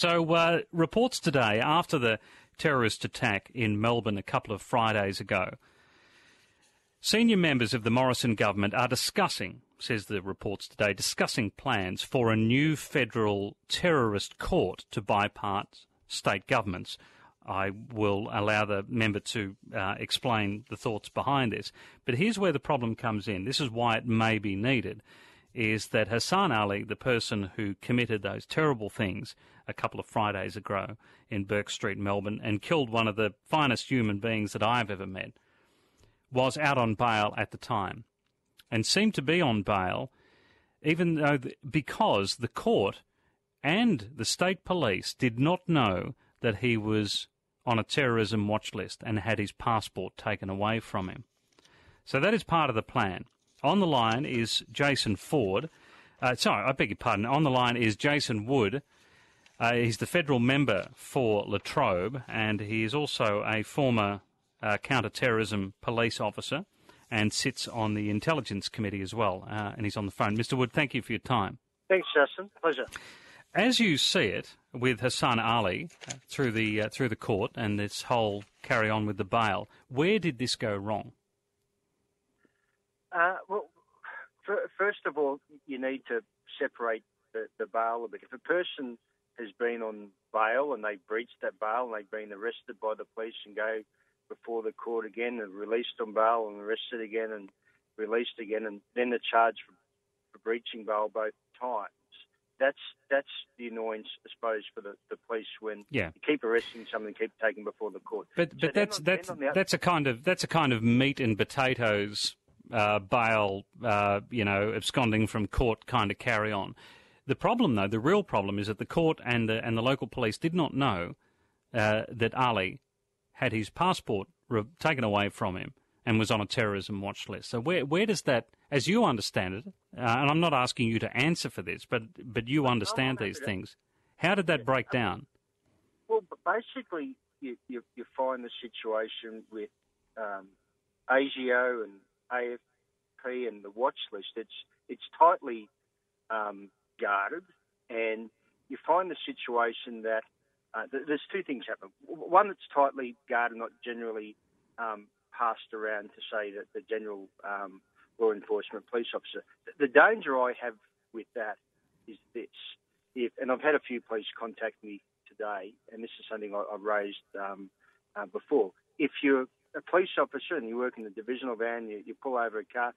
So, uh, reports today after the terrorist attack in Melbourne a couple of Fridays ago, senior members of the Morrison government are discussing, says the reports today, discussing plans for a new federal terrorist court to bypass state governments. I will allow the member to uh, explain the thoughts behind this. But here's where the problem comes in. This is why it may be needed. Is that Hassan Ali, the person who committed those terrible things a couple of Fridays ago in Bourke Street, Melbourne, and killed one of the finest human beings that I've ever met, was out on bail at the time and seemed to be on bail even though the, because the court and the state police did not know that he was on a terrorism watch list and had his passport taken away from him. So that is part of the plan. On the line is Jason Ford. Uh, sorry, I beg your pardon. On the line is Jason Wood. Uh, he's the federal member for La Trobe, and he is also a former uh, counter-terrorism police officer and sits on the intelligence committee as well. Uh, and he's on the phone. Mr. Wood, thank you for your time. Thanks, Justin. Pleasure. As you see it with Hassan Ali uh, through the uh, through the court and this whole carry on with the bail, where did this go wrong? Uh, well, first of all, you need to separate the, the bail a bit. If a person has been on bail and they've breached that bail and they've been arrested by the police and go before the court again and released on bail and arrested again and released again and then they're charged for, for breaching bail both times that's that's the annoyance, I suppose, for the, the police when yeah. you keep arresting someone, keep taking before the court. But but so that's that's that's a kind of that's a kind of meat and potatoes uh, bail, uh, you know, absconding from court kind of carry on. The problem, though, the real problem is that the court and the and the local police did not know uh, that Ali had his passport re- taken away from him and was on a terrorism watch list. So where where does that as you understand it, uh, and I'm not asking you to answer for this, but but you understand these things. How did that break down? Well, basically, you, you, you find the situation with um, ASIO and AFP and the watch list. It's it's tightly um, guarded, and you find the situation that uh, th- there's two things happen. One, that's tightly guarded, not generally um, passed around to say that the general um, law enforcement police officer. The danger I have with that is this. If, and I've had a few police contact me today, and this is something I, have raised um, uh, before. If you're a police officer and you work in the divisional van, you, you pull over a car,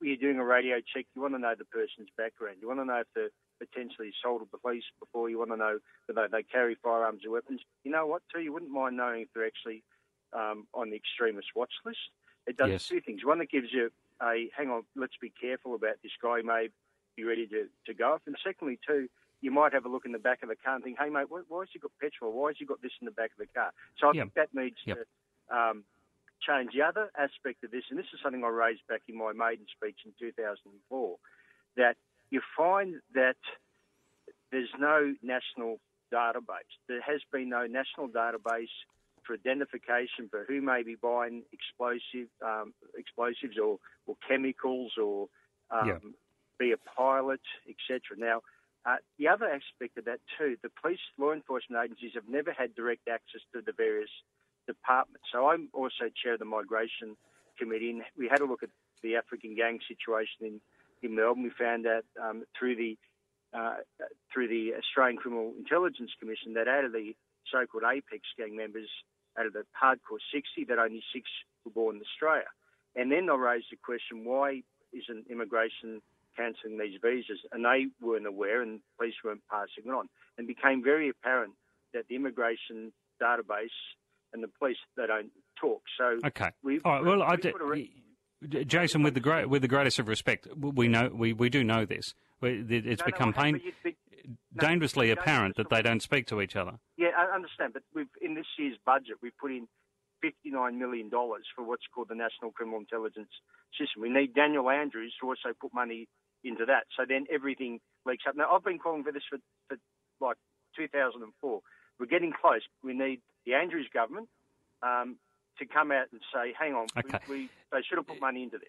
you're doing a radio check, you want to know the person's background. You want to know if they're potentially assaulted the police before. You want to know whether they carry firearms or weapons. You know what, too? You wouldn't mind knowing if they're actually um, on the extremist watch list. It does yes. two things. One, it gives you a hang on, let's be careful about this guy. He may be ready to, to go off. And secondly, too, you might have a look in the back of the car and think, hey, mate, why, why has he got petrol? Why has he got this in the back of the car? So I yep. think that needs yep. to um, change. The other aspect of this, and this is something I raised back in my maiden speech in 2004, that you find that there's no national database. There has been no national database for identification for who may be buying explosive um, explosives or, or chemicals or um, yeah. be a pilot, etc. Now, uh, the other aspect of that too, the police law enforcement agencies have never had direct access to the various departments. So I'm also chair of the migration committee, and we had a look at the African gang situation in, in Melbourne. We found that um, through the uh, through the Australian Criminal Intelligence Commission that out of the so-called Apex gang members, out of the hardcore 60, that only six were born in Australia. And then I raised the question, why isn't immigration cancelling these visas? And they weren't aware and police weren't passing it on. And became very apparent that the immigration database and the police, they don't talk. So okay. All right. Well, I Jason, with the great, with the greatest of respect, we know we, we do know this. It's no, become no, pain, be, dangerously no, apparent that they don't speak to each other. Yeah, I understand, but we've in this year's budget we've put in $59 million for what's called the National Criminal Intelligence System. We need Daniel Andrews to also put money into that. So then everything leaks up. Now, I've been calling for this for, for like 2004. We're getting close. We need the Andrews government um, to come out and say, hang on, okay. we, we, they should have put money into this.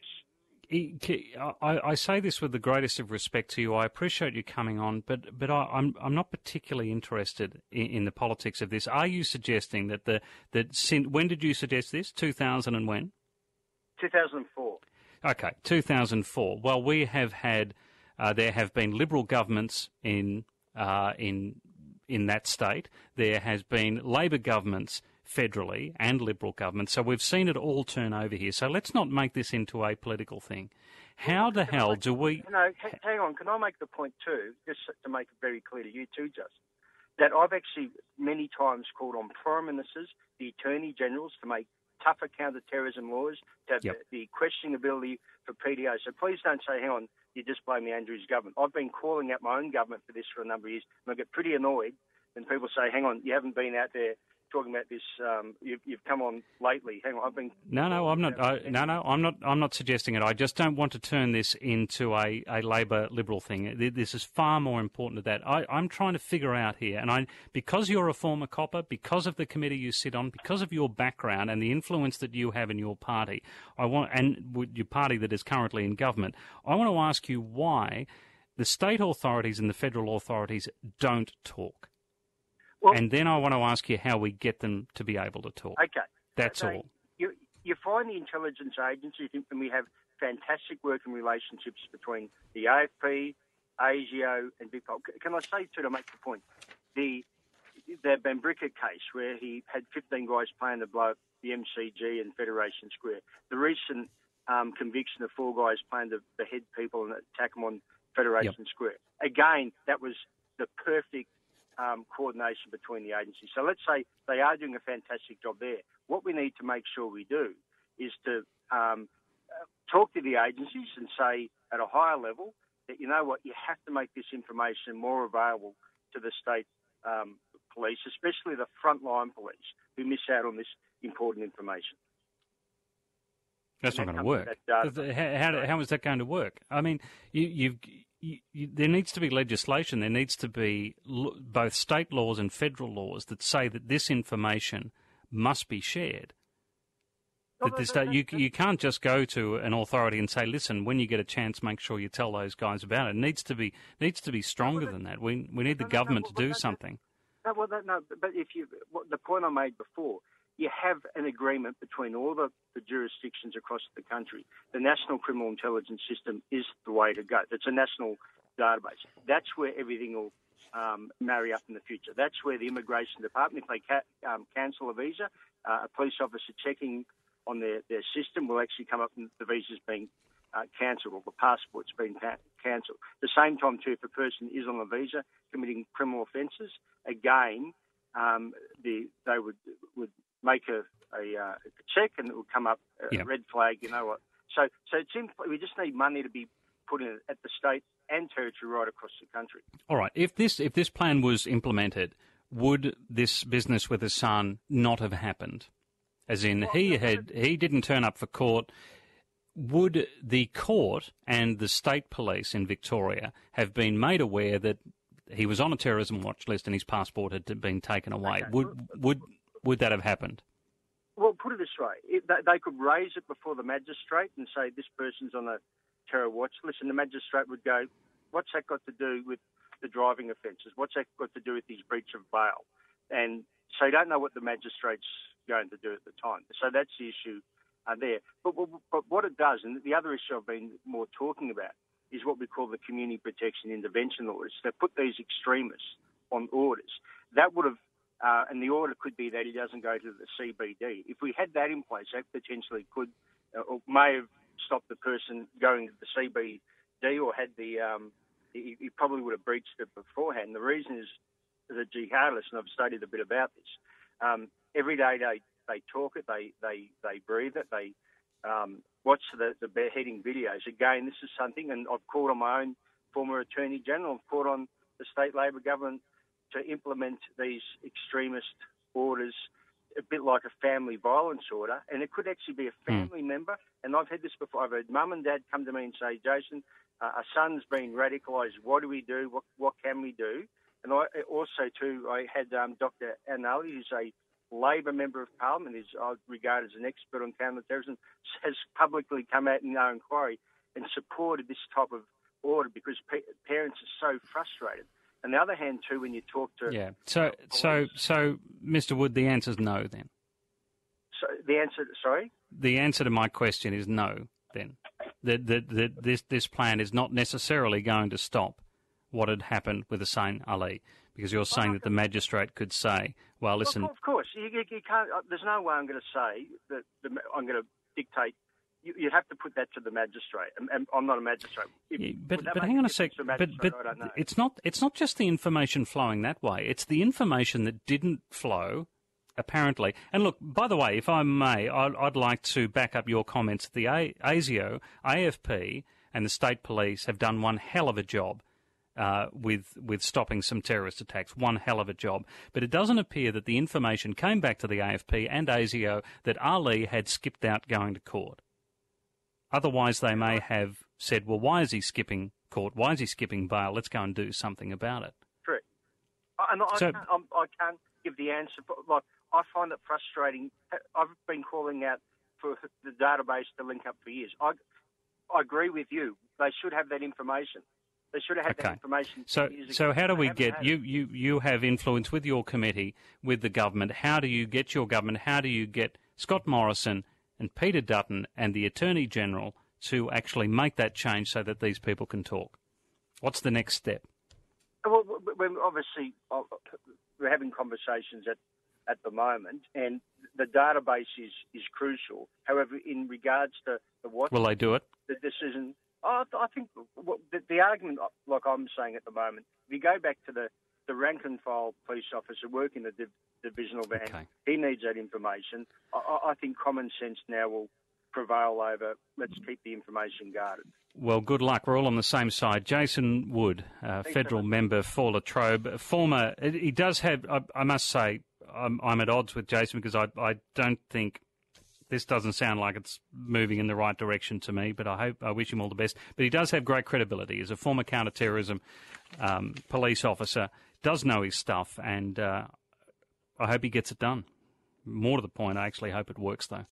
I, I, say this with the greatest of respect to you. I appreciate you coming on, but but I, am I'm, I'm not particularly interested in, in, the politics of this. Are you suggesting that the that since when did you suggest this? Two thousand and when? Two thousand four. Okay, two thousand four. Well, we have had uh, there have been Liberal governments in uh, in in that state. There has been Labor governments federally and Liberal governments. So we've seen it all turn over here. So let's not make this into a political thing. How the hell do we? No, hang on. Can I make the point too, just to make it very clear to you too, Justin, that I've actually many times called on prime ministers, the attorney generals, to make tougher counter-terrorism laws, to have yep. the, the questioning ability for PDO. So please don't say, hang on, you just blame the Andrews government. I've been calling out my own government for this for a number of years, and I get pretty annoyed when people say, hang on, you haven't been out there talking about this. Um, you've, you've, come on lately. Hang on, I've been. No, no, I'm not. I, no, no, I'm not. I'm not suggesting it. I just don't want to turn this into a, a Labor Liberal thing. This is far more important than that. I, I'm trying to figure out here, and I because you're a former copper, because of the committee you sit on, because of your background and the influence that you have in your party, I want and your party that is currently in government. I want to ask you why the state authorities and the federal authorities don't talk. Well, and then I want to ask you how we get them to be able to talk. Okay. That's all. You, you find the intelligence agencies, and we have fantastic working relationships between the AFP, ASIO, and VicPol. Can I say, too, to make the point, the the Benbrika case where he had 15 guys planning to blow up the MCG and Federation Square, the recent um, conviction of four guys planning to behead people and attack them on Federation yep. Square. Again, that was the perfect um, coordination between the agencies. So let's say they are doing a fantastic job there. What we need to make sure we do is to um, talk to the agencies and say at a higher level that you know what you have to make this information more available to the state um, police, especially the frontline police who miss out on this important information. That's not going to work. How, how, how is that going to work? I mean, you, you've you, you, there needs to be legislation. There needs to be both state laws and federal laws that say that this information must be shared. That this, you, you can't just go to an authority and say, "Listen, when you get a chance, make sure you tell those guys about it." It needs to be needs to be stronger than that. We we need the government to do something. No, well, no, but if you the point I made before, you have an agreement between all the, the, jurisdictions across the country. The National Criminal Intelligence System is the way to go. It's a national database. That's where everything will um, marry up in the future. That's where the Immigration Department, if they ca- um, cancel a visa, uh, a police officer checking on their, their system will actually come up and the visa's being uh, cancelled or the passport's been ca- cancelled. The same time, too, if a person is on a visa committing criminal offences, again, um, the, they would would make a, a, uh, a check and it will come up a yep. red flag. You know what? So so it's in, we just need money to be put in at the state and territory right across the country. All right. If this if this plan was implemented, would this business with Hassan not have happened? As in, well, he had he didn't turn up for court. Would the court and the state police in Victoria have been made aware that he was on a terrorism watch list and his passport had been taken away? Okay. Would would would that have happened? Well, put it this way: they could raise it before the magistrate and say this person's on a terror watch list, and the magistrate would go, "What's that got to do with the driving offences? What's that got to do with his breach of bail?" And so you don't know what the magistrate's going to do at the time. So that's the issue uh, there. But, but, but what it does, and the other issue I've been more talking about, is what we call the community protection intervention orders. They put these extremists on orders. That would have uh, and the order could be that he doesn't go to the CBD. If we had that in place, that potentially could uh, or may have stopped the person going to the CBD or had the um, he, he, probably would have breached it beforehand. The reason is the jihadists, and I've studied a bit about this. Um, every day they, they talk it, they they they breathe it, they um, watch the, the beheading videos. Again, this is something, and I've called on my own former Attorney General, I've called on the state Labor government to implement these extremist orders a bit like a family violence order, and it could actually be a hmm. family mm. member. And I've had this before. I've had mum and dad come to me and say, Jason, uh, our son's been radicalised. What do we do? What, what can we do? And I also, too, I had um, Dr. Anne Aly, who's a Labor member of Parliament, is I regard as an expert on counter-terrorism, has publicly come out in our inquiry and supported this type of order because parents are so frustrated. On the other hand, too, when you talk to yeah, so so so, Mr. Wood, the answer is no. Then, so the answer, sorry, the answer to my question is no. Then, that that that this this plan is not necessarily going to stop what had happened with Hussein Ali, because you're saying that the magistrate could say, "Well, listen." Well, of course, you, you, you can't. Uh, there's no way I'm going to say that the, I'm going to dictate you, you have to put that to the magistrate. And, and I'm not a magistrate. If, yeah, but but hang on a sec. But but it's not it's not just the information flowing that way. It's the information that didn't flow. Apparently, and look. By the way, if I may, I'd, I'd like to back up your comments. The a- ASIO, AFP, and the state police have done one hell of a job uh, with with stopping some terrorist attacks. One hell of a job. But it doesn't appear that the information came back to the AFP and ASIO that Ali had skipped out going to court. Otherwise, they may have said, well, why is he skipping court? Why is he skipping bail? Let's go and do something about it. Correct. And I, so, can't, I can't give the answer, but like, I find it frustrating. I've been calling out for the database to link up for years. I, I agree with you. They should have that information. They should have had okay. that information. So, so how do we get you, you? You have influence with your committee, with the government. How do you get your government? How do you get Scott Morrison and Peter Dutton and the Attorney General to actually make that change so that these people can talk? What's the next step? Well, obviously, uh, we're having conversations at, at the moment, and the database is, is crucial. However, in regards to the what will they do it? The decision. I think the, the argument, like I'm saying at the moment, if you go back to the the rank and file police officer working the div- divisional van, okay. he needs that information. I, I think common sense now will prevail over let's keep the information guarded. Well, good luck. We're all on the same side. Jason Wood, uh, federal so member for La Trobe, former. He does have. I, I must say, I'm, I'm, at odds with Jason because I, I don't think this doesn't sound like it's moving in the right direction to me. But I hope I wish him all the best. But he does have great credibility as a former counter-terrorism um, police officer does know his stuff, and uh, I hope he gets it done. More to the point, I actually hope it works, though.